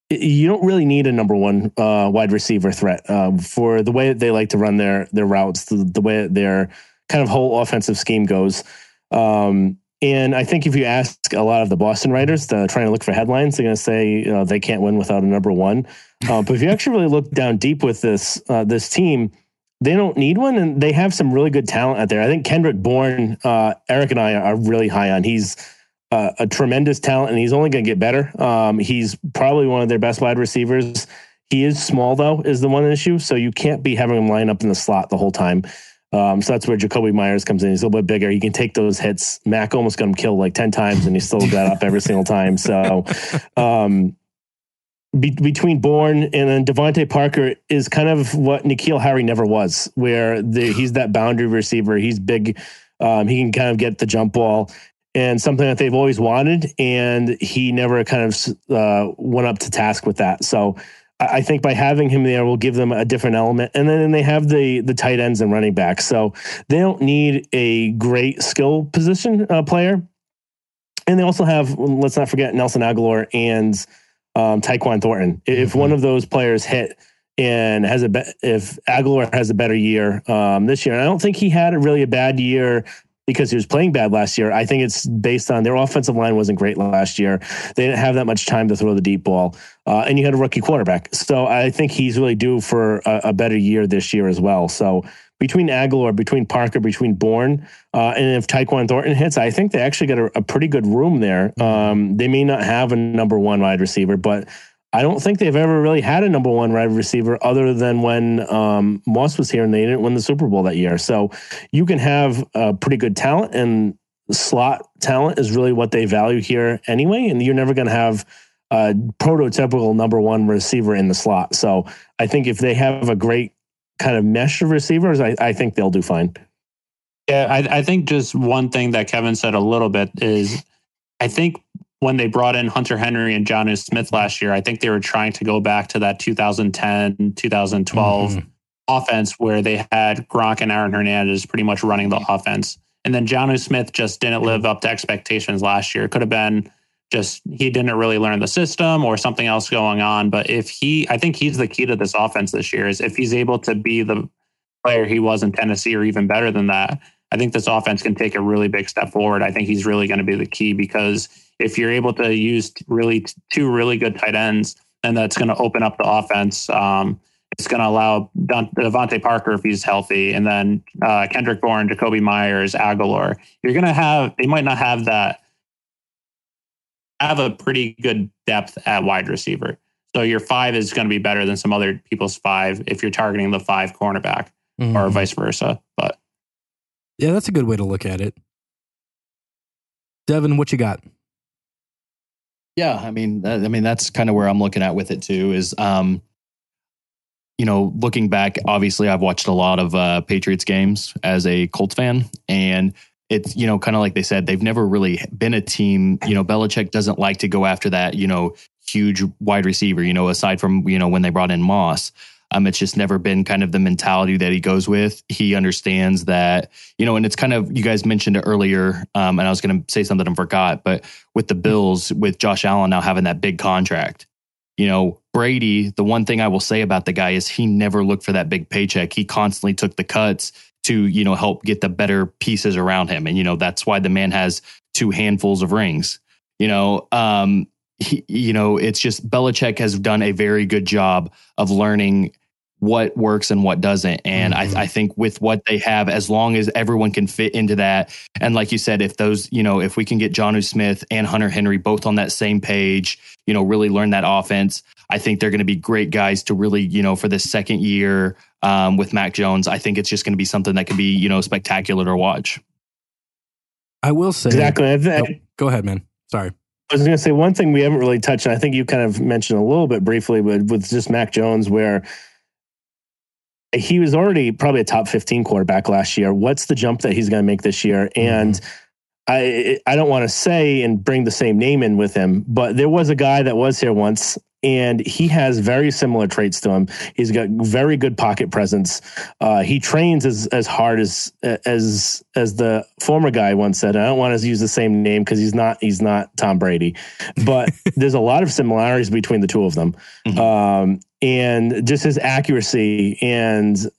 you don't really need a number one uh, wide receiver threat uh, for the way that they like to run their their routes, the, the way that their kind of whole offensive scheme goes. Um, and I think if you ask a lot of the Boston writers trying to look for headlines, they're going to say you know, they can't win without a number one. Uh, but if you actually really look down deep with this uh, this team, they don't need one, and they have some really good talent out there. I think Kendrick Bourne, uh, Eric and I are really high on. He's uh, a tremendous talent, and he's only going to get better. Um, he's probably one of their best wide receivers. He is small though, is the one issue. So you can't be having him line up in the slot the whole time. Um, so that's where Jakobi Meyers comes in. He's a little bit bigger. He can take those hits. Mac almost got him killed like ten times, and he still got up every single time. So. Um, be- between Bourne and then DeVante Parker is kind of what N'Keal Harry never was, where the, he's that boundary receiver. He's big. Um, he can kind of get the jump ball and something that they've always wanted. And he never kind of uh, went up to task with that. So I think by having him there will give them a different element. And then they have the the tight ends and running backs. So they don't need a great skill position uh, player. And they also have, let's not forget, Nelson Agholor and um, Tyquan Thornton. If one of those players hit and has a be- if Agholor has a better year um, this year, and I don't think he had a really a bad year because he was playing bad last year. I think it's based on their offensive line wasn't great last year. They didn't have that much time to throw the deep ball, uh, and you had a rookie quarterback. So I think he's really due for a, a better year this year as well. So between Agholor, between Parker, between Bourne, uh, and if Tyquan Thornton hits, I think they actually got a, a pretty good room there. Um, they may not have a number one wide receiver, but I don't think they've ever really had a number one wide receiver other than when um, Moss was here and they didn't win the Super Bowl that year. So you can have uh, pretty good talent, and slot talent is really what they value here anyway. And you're never going to have a prototypical number one receiver in the slot. So I think if they have a great kind of mesh of receivers, I, I think they'll do fine. Yeah, I, I think just one thing that Kevin said a little bit is I think when they brought in Hunter Henry and Jonnu Smith last year, I think they were trying to go back to that 2010, 2012 Mhm. offense where they had Gronk and Aaron Hernandez pretty much running the offense. And then Jonnu Smith just didn't live up to expectations last year. It could have been just he didn't really learn the system or something else going on. But if he, I think he's the key to this offense this year is if he's able to be the player he was in Tennessee or even better than that, I think this offense can take a really big step forward. I think he's really going to be the key because if you're able to use really two really good tight ends, then that's going to open up the offense. Um, it's going to allow DeVante Parker if he's healthy, and then uh, Kendrick Bourne, Jakobi Meyers, Agholor. You're going to have. They might not have that. Have a pretty good depth at wide receiver. So your five is going to be better than some other people's five if you're targeting the five cornerback or Mhm. vice versa. But Yeah, that's a good way to look at it. Devin, what you got? Yeah, I mean, I mean that's kind of where I'm looking at with it too. Is um, you know, looking back, obviously I've watched a lot of uh, Patriots games as a Colts fan, and it's you know kind of like they said they've never really been a team. You know, Belichick doesn't like to go after that. You know, huge wide receiver. You know, aside from you know when they brought in Moss. Um, it's just never been kind of the mentality that he goes with. He understands that, you know, and it's kind of, you guys mentioned it earlier, um, and I was going to say something and forgot, but with the Bills, with Josh Allen now having that big contract, you know, Brady, the one thing I will say about the guy is he never looked for that big paycheck. He constantly took the cuts to, you know, help get the better pieces around him. And, you know, that's why the man has two handfuls of rings. You know, um, he, you know, it's just Belichick has done a very good job of learning what works and what doesn't. And mm-hmm. I, I, think with what they have, as long as everyone can fit into that, and like you said, if those, you know, if we can get Jonnu Smith and Hunter Henry both on that same page, you know, really learn that offense, I think they're going to be great guys to really, you know, for this second year um, with Mac Jones. I think it's just going to be something that can be, you know, spectacular to watch. I will say exactly. Oh, go ahead, man. Sorry. I was going to say one thing we haven't really touched, and I think you kind of mentioned a little bit briefly, but with just Mac Jones, where he was already probably a top 15 quarterback last year. What's the jump that he's going to make this year? Mm-hmm. And I I don't want to say and bring the same name in with him, but there was a guy that was here once and he has very similar traits to him. He's got very good pocket presence. Uh, he trains as as hard as as as the former guy once said. I don't want to use the same name because he's not he's not Tom Brady, but there's a lot of similarities between the two of them, mm-hmm. um, and just his accuracy and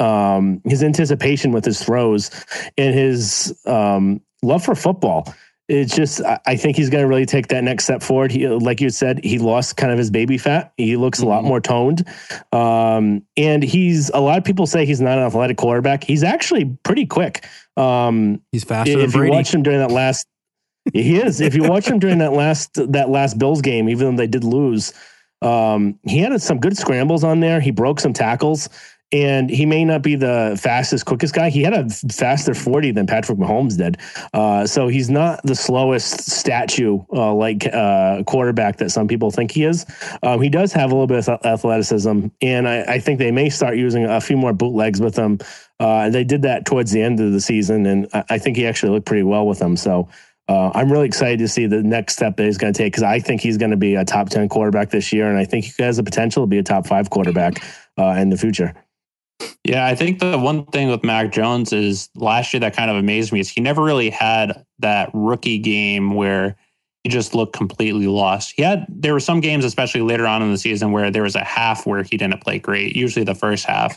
um, his anticipation with his throws and his um, love for football it's just I think he's going to really take that next step forward. He, like you said, he lost kind of his baby fat. He looks mm-hmm. a lot mm-hmm. more toned, um, and he's a lot of people say he's not an athletic quarterback. He's actually pretty quick. Um, he's faster. If than Brady. If you watch him during that last, he is. If you watch him during that last that last Bills game, even though they did lose, um, he had some good scrambles on there. He broke some tackles and he may not be the fastest, quickest guy. He had a faster 40 than Patrick Mahomes did. Uh, so he's not the slowest statue uh, like uh, quarterback that some people think he is. Um, he does have a little bit of athleticism, and I, I, think they may start using a few more bootlegs with him. Uh, they did that towards the end of the season, and I, I think he actually looked pretty well with them. So. Uh, I'm really excited to see the next step that he's going to take because I think he's going to be a top 10 quarterback this year. And I think he has the potential to be a top five quarterback uh, in the future. Yeah, I think the one thing with Mac Jones is last year that kind of amazed me is he never really had that rookie game where he just looked completely lost. He had there were some games, especially later on in the season, where there was a half where he didn't play great. Usually the first half.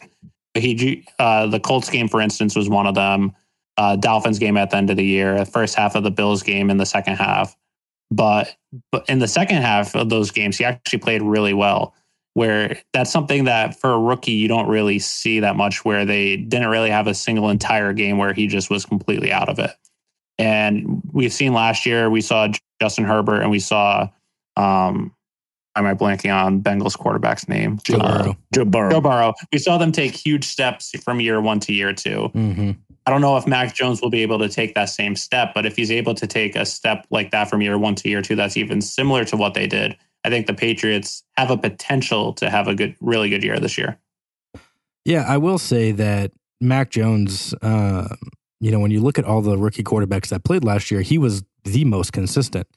He uh, the Colts game, for instance, was one of them. Uh, Dolphins game at the end of the year, the first half of the Bills game in the second half. But but in the second half of those games, he actually played really well where that's something that for a rookie you don't really see that much where they didn't really have a single entire game where he just was completely out of it. And we've seen last year we saw justin herbert and we saw um am i blanking on bengals quarterback's name? Joe uh, burrow. Joe burrow. Joe burrow. We saw them take huge steps from year one to year 2 mm-hmm. i don't know if mac jones will be able to take that same step but if he's able to take a step like that from year one to year two that's even similar to what they did I think the Patriots have a potential to have a good, really good year this year. Yeah, I will say that Mac Jones, uh, you know, when you look at all the rookie quarterbacks that played last year, he was the most consistent.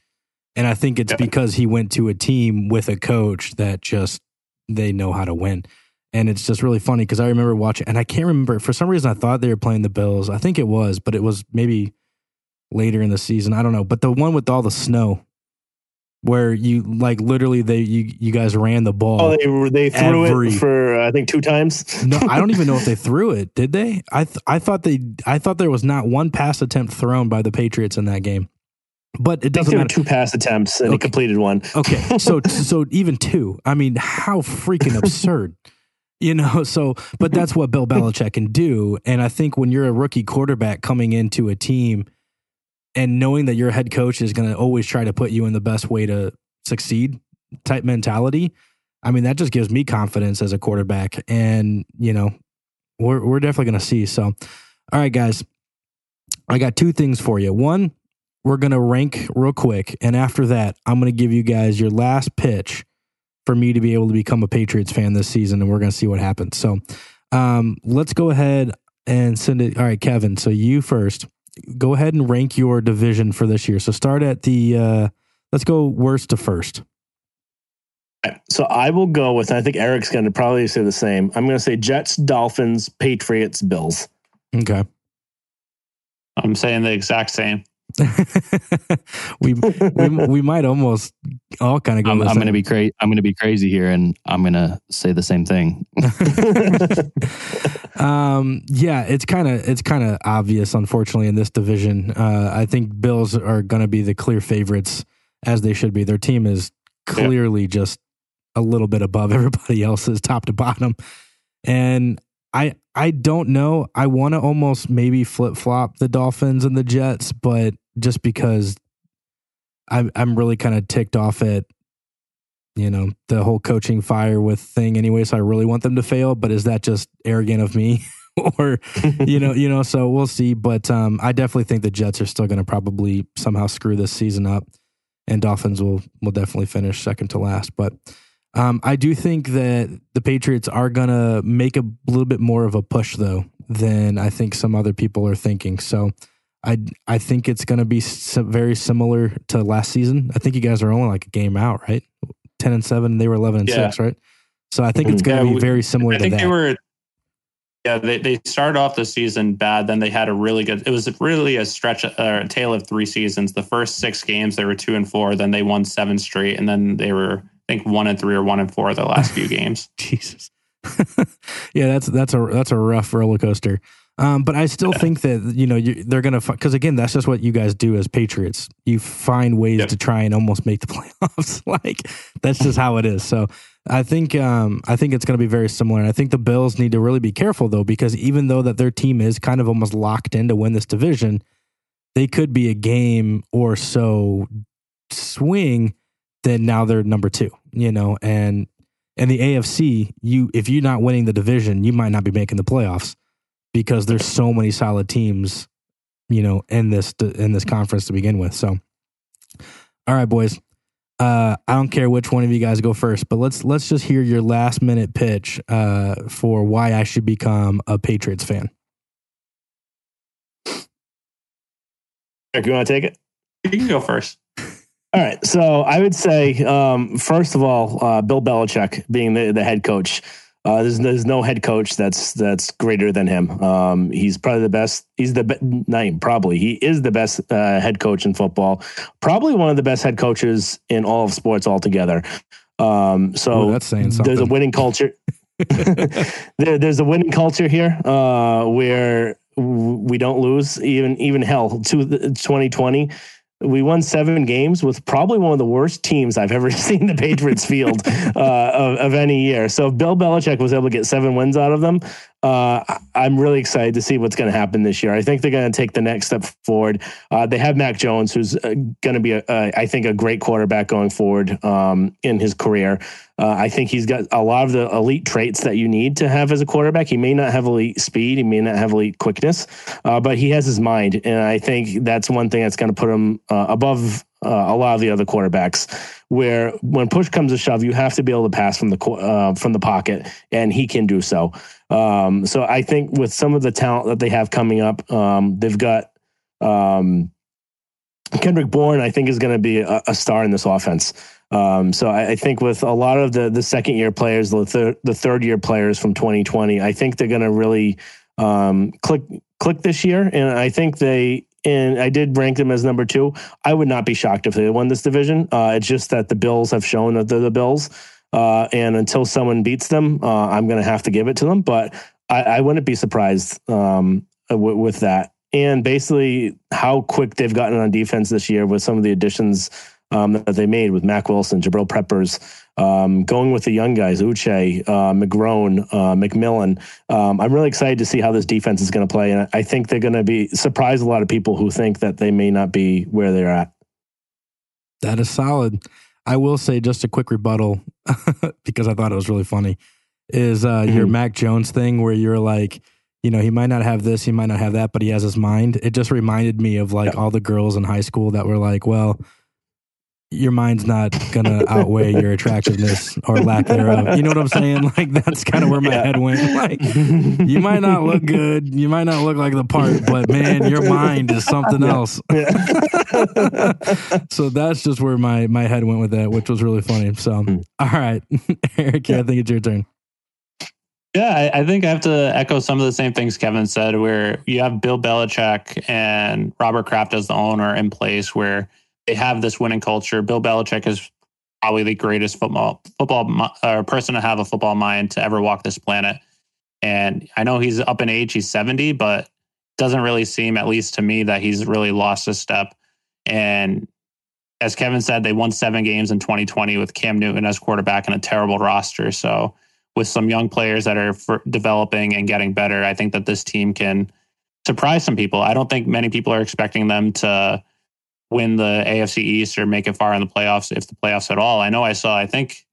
And I think it's because he went to a team with a coach that just they know how to win. And it's just really funny because I remember watching, and I can't remember for some reason I thought they were playing the Bills. I think it was, but it was maybe later in the season. I don't know. But the one with all the snow where you like literally they you you guys ran the ball. Oh, they were they threw every, it for uh, I think two times. no, I don't even know if they threw it. Did they? I th- I thought they I thought there was not one pass attempt thrown by the Patriots in that game. But it doesn't matter. Two pass attempts and okay. he completed one. okay, so so even two. I mean, how freaking absurd. You know, so but that's what Bill Belichick can do. And I think when you're a rookie quarterback coming into a team and knowing that your head coach is going to always try to put you in the best way to succeed type mentality i mean that just gives me confidence as a quarterback. And you know we're, we're definitely going to see. So all right guys i got two things for you. One we're going to rank real quick. And after that i'm going to give you guys your last pitch for me to be able to become a patriots fan this season and we're going to see what happens. So um, let's go ahead and send it. All right kevin so you first go ahead and rank your division for this year. So start at the. Uh, let's go worst to first. So I will go with. I think Eric's going to probably say the same. I'm going to say Jets, Dolphins, Patriots, Bills. Okay. I'm saying the exact same. we, we we might almost all kind of go. I'm, I'm going to be crazy. I'm going to be crazy here, and I'm going to say the same thing. um, yeah, it's kind of it's kind of obvious, unfortunately, in this division. Uh, I think Bills are going to be the clear favorites, as they should be. Their team is clearly just a little bit above everybody else's, top to bottom, and I I don't know. I want to almost maybe flip flop the Dolphins and the Jets, but just because I'm I'm really kind of ticked off at you know the whole coaching fire with thing anyway so i really want them to fail but is that just arrogant of me or you know you know so we'll see but um i definitely think the jets are still going to probably somehow screw this season up and dolphins will will definitely finish second to last but um i do think that the patriots are going to make a little bit more of a push though than i think some other people are thinking so I, I think it's going to be very similar to last season. I think you guys are only like a game out, right? 10 and 7 they were 11 and Yeah. 6 right so i think it's going to Yeah, be very similar I to think that they were. Yeah, they, they started off the season bad. Then they had a really good. It was really a stretch, uh, a tale of three seasons. The first six games they were two and four. Then they won seven straight, and then they were think one and three or one and four the last few games. jesus yeah that's that's a that's a rough roller coaster um, but I still think that you know you, they're gonna because again that's just what you guys do as Patriots. You find ways Yep. to try and almost make the playoffs. like that's just how it is. So I think um, I think it's gonna be very similar. And I think the Bills need to really be careful though because even though that their team is kind of almost locked in to win this division, they could be a game or so swing that now they're number two. You know, and in the AFC, you if you're not winning the division, you might not be making the playoffs because there's so many solid teams, you know, in this in this conference to begin with. So, all right, boys. Uh, I don't care which one of you guys go first, but let's let's just hear your last minute pitch uh, for why I should become a Patriots fan. Eric, you want to take it? You can go first. All right. So I would say, um, first of all, uh, Bill Belichick being the, the head coach. Uh, there's, there's no head coach that's that's greater than him. Um, he's probably the best. He's the not probably he is the best uh, head coach in football. Probably one of the best head coaches in all of sports altogether. Um, so Ooh, that's saying something. there's a winning culture. there, there's a winning culture here uh, where w- we don't lose. Even even hell to the 2020, we won seven games with probably one of the worst teams I've ever seen the Patriots field uh, of, of any year. So if Bill Belichick was able to get seven wins out of them, uh, I'm really excited to see what's going to happen this year. I think they're going to take the next step forward. Uh, they have Mac Jones, who's uh, going to be, a, a, I think, a great quarterback going forward um, in his career. Uh, I think he's got a lot of the elite traits that you need to have as a quarterback. He may not have elite speed, he may not have elite quickness, uh, but he has his mind, and I think that's one thing that's going to put him uh, above uh, a lot of the other quarterbacks. Where when push comes to shove, you have to be able to pass from the uh, from the pocket, and he can do so. Um, so I think with some of the talent that they have coming up, um, they've got. Um, Kendrick Bourne, I think, is going to be a, a star in this offense. Um, so I, I think with a lot of the the second year players, the third the third year players from 2020, I think they're going to really um, click click this year, and I think they. And I did rank them as number two. I would not be shocked if they won this division. Uh, it's just that the Bills have shown that they're the Bills, uh, and until someone beats them, uh, I'm going to have to give it to them. But I, I wouldn't be surprised um, w- with that. And basically, how quick they've gotten on defense this year with some of the additions um, that they made with Mack Wilson, Jabril Peppers, um, going with the young guys, Uche, uh, McGrone, uh, McMillan. Um, I'm really excited to see how this defense is going to play, and I think they're going to be surprise a lot of people who think that they may not be where they're at. That is solid. I will say just a quick rebuttal because I thought it was really funny. Is uh, your Mhm. Mac Jones thing where you're like, you know, he might not have this, he might not have that, but he has his mind. It just reminded me of like Yeah. all the girls in high school that were like, well, your mind's not gonna outweigh your attractiveness or lack thereof. You know what I'm saying? Like that's kind of where my head went. Like you might not look good, you might not look like the part, but man, your mind is something else. so that's just where my my head went with that, which was really funny. So Hmm. all right, Eric, I think it's your turn. Yeah, I, I think I have to echo some of the same things Kevin said, where you have Bill Belichick and Robert Kraft as the owner in place, where they have this winning culture. Bill Belichick is probably the greatest football football uh, person to have a football mind to ever walk this planet. And I know he's up in age; he's seventy, but doesn't really seem, at least to me, that he's really lost a step. And as Kevin said, they won seven games in 2020 with Cam Newton as quarterback and a terrible roster. So with some young players that are developing and getting better, I think that this team can surprise some people. I don't think many people are expecting them to win the AFC East or make it far in the playoffs, if the playoffs at all. I know I saw, I think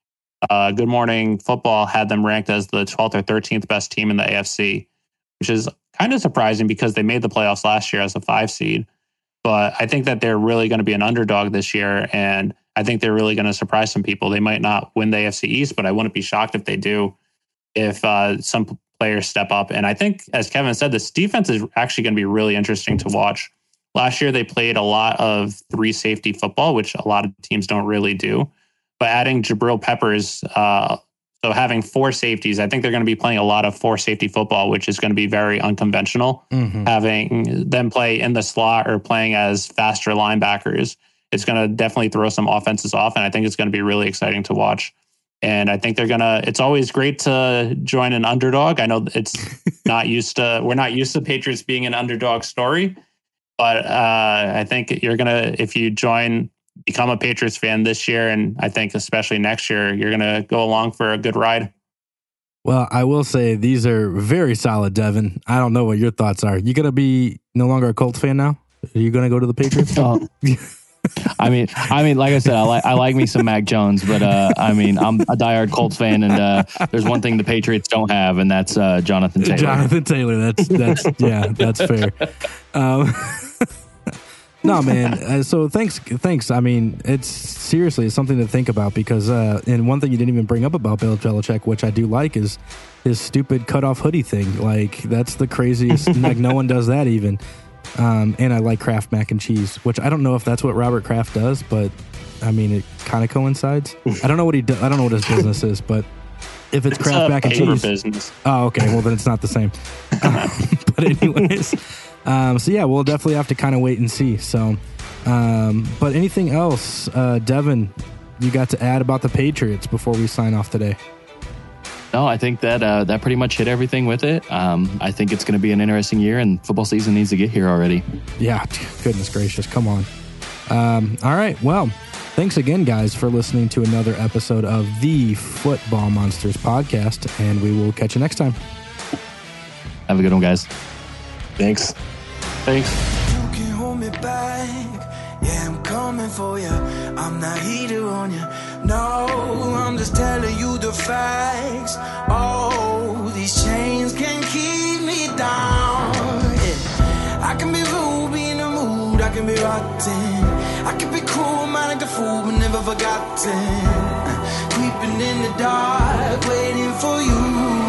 uh, Good Morning Football had them ranked as the 12th or 13th best team in the AFC, which is kind of surprising because they made the playoffs last year as a five seed. But I think that they're really going to be an underdog this year. And I think they're really going to surprise some people. They might not win the AFC East, but I wouldn't be shocked if they do, if uh, some players step up. And I think, as Kevin said, this defense is actually going to be really interesting to watch. Last year, they played a lot of three safety football, which a lot of teams don't really do. But adding Jabril Peppers, uh, so having four safeties, I think they're going to be playing a lot of four safety football, which is going to be very unconventional Mhm. having them play in the slot or playing as faster linebackers, it's going to definitely throw some offenses off. And I think it's going to be really exciting to watch. And I think they're going to, it's always great to join an underdog. I know it's not used to, we're not used to Patriots being an underdog story, but uh, I think you're going to, if you join, become a Patriots fan this year, and I think especially next year, you're going to go along for a good ride. Well, I will say these are very solid, Devin. I don't know what your thoughts are. You gonna be no longer a Colts fan now? Are you gonna go to the Patriots? Well, I mean, I mean, like I said, I like I like me some Mac Jones, but uh, I mean, I'm a diehard Colts fan, and uh, there's one thing the Patriots don't have, and that's uh, Jonathan Taylor. Jonathan Taylor. That's that's yeah, that's fair. Um, no, man. Uh, so thanks, thanks. I mean, it's seriously it's something to think about because, uh, and one thing you didn't even bring up about Bill Belichick, which I do like, is his stupid cutoff hoodie thing. Like that's the craziest. like no one does that even. Um, and I like Kraft mac and cheese, which I don't know if that's what Robert Kraft does, but I mean, it kind of coincides. I don't know what he does. I don't know what his business is, but if it's, It's Kraft a mac and cheese, business. Oh, okay. Well, then it's not the same. Um, but anyways, um, so yeah, we'll definitely have to kind of wait and see. So, um, but anything else, uh, Devin, you got to add about the Patriots before we sign off today? No, I think that uh, that pretty much hit everything with it. Um, I think it's going to be an interesting year, and football season needs to get here already. Yeah, goodness gracious, come on. Um, all right, well, thanks again, guys, for listening to another episode of the Football Monsters podcast, and we will catch you next time. Have a good one, guys. Thanks. Thanks. You can hold me back. Yeah, I'm coming for you. I'm not heater on you. No, I'm just telling you the facts. Oh, these chains can keep me down. Yeah. I can be rude, be in the mood. I can be rotten. I can be cruel, mind like the fool, but never forgotten. Creeping in the dark, waiting for you.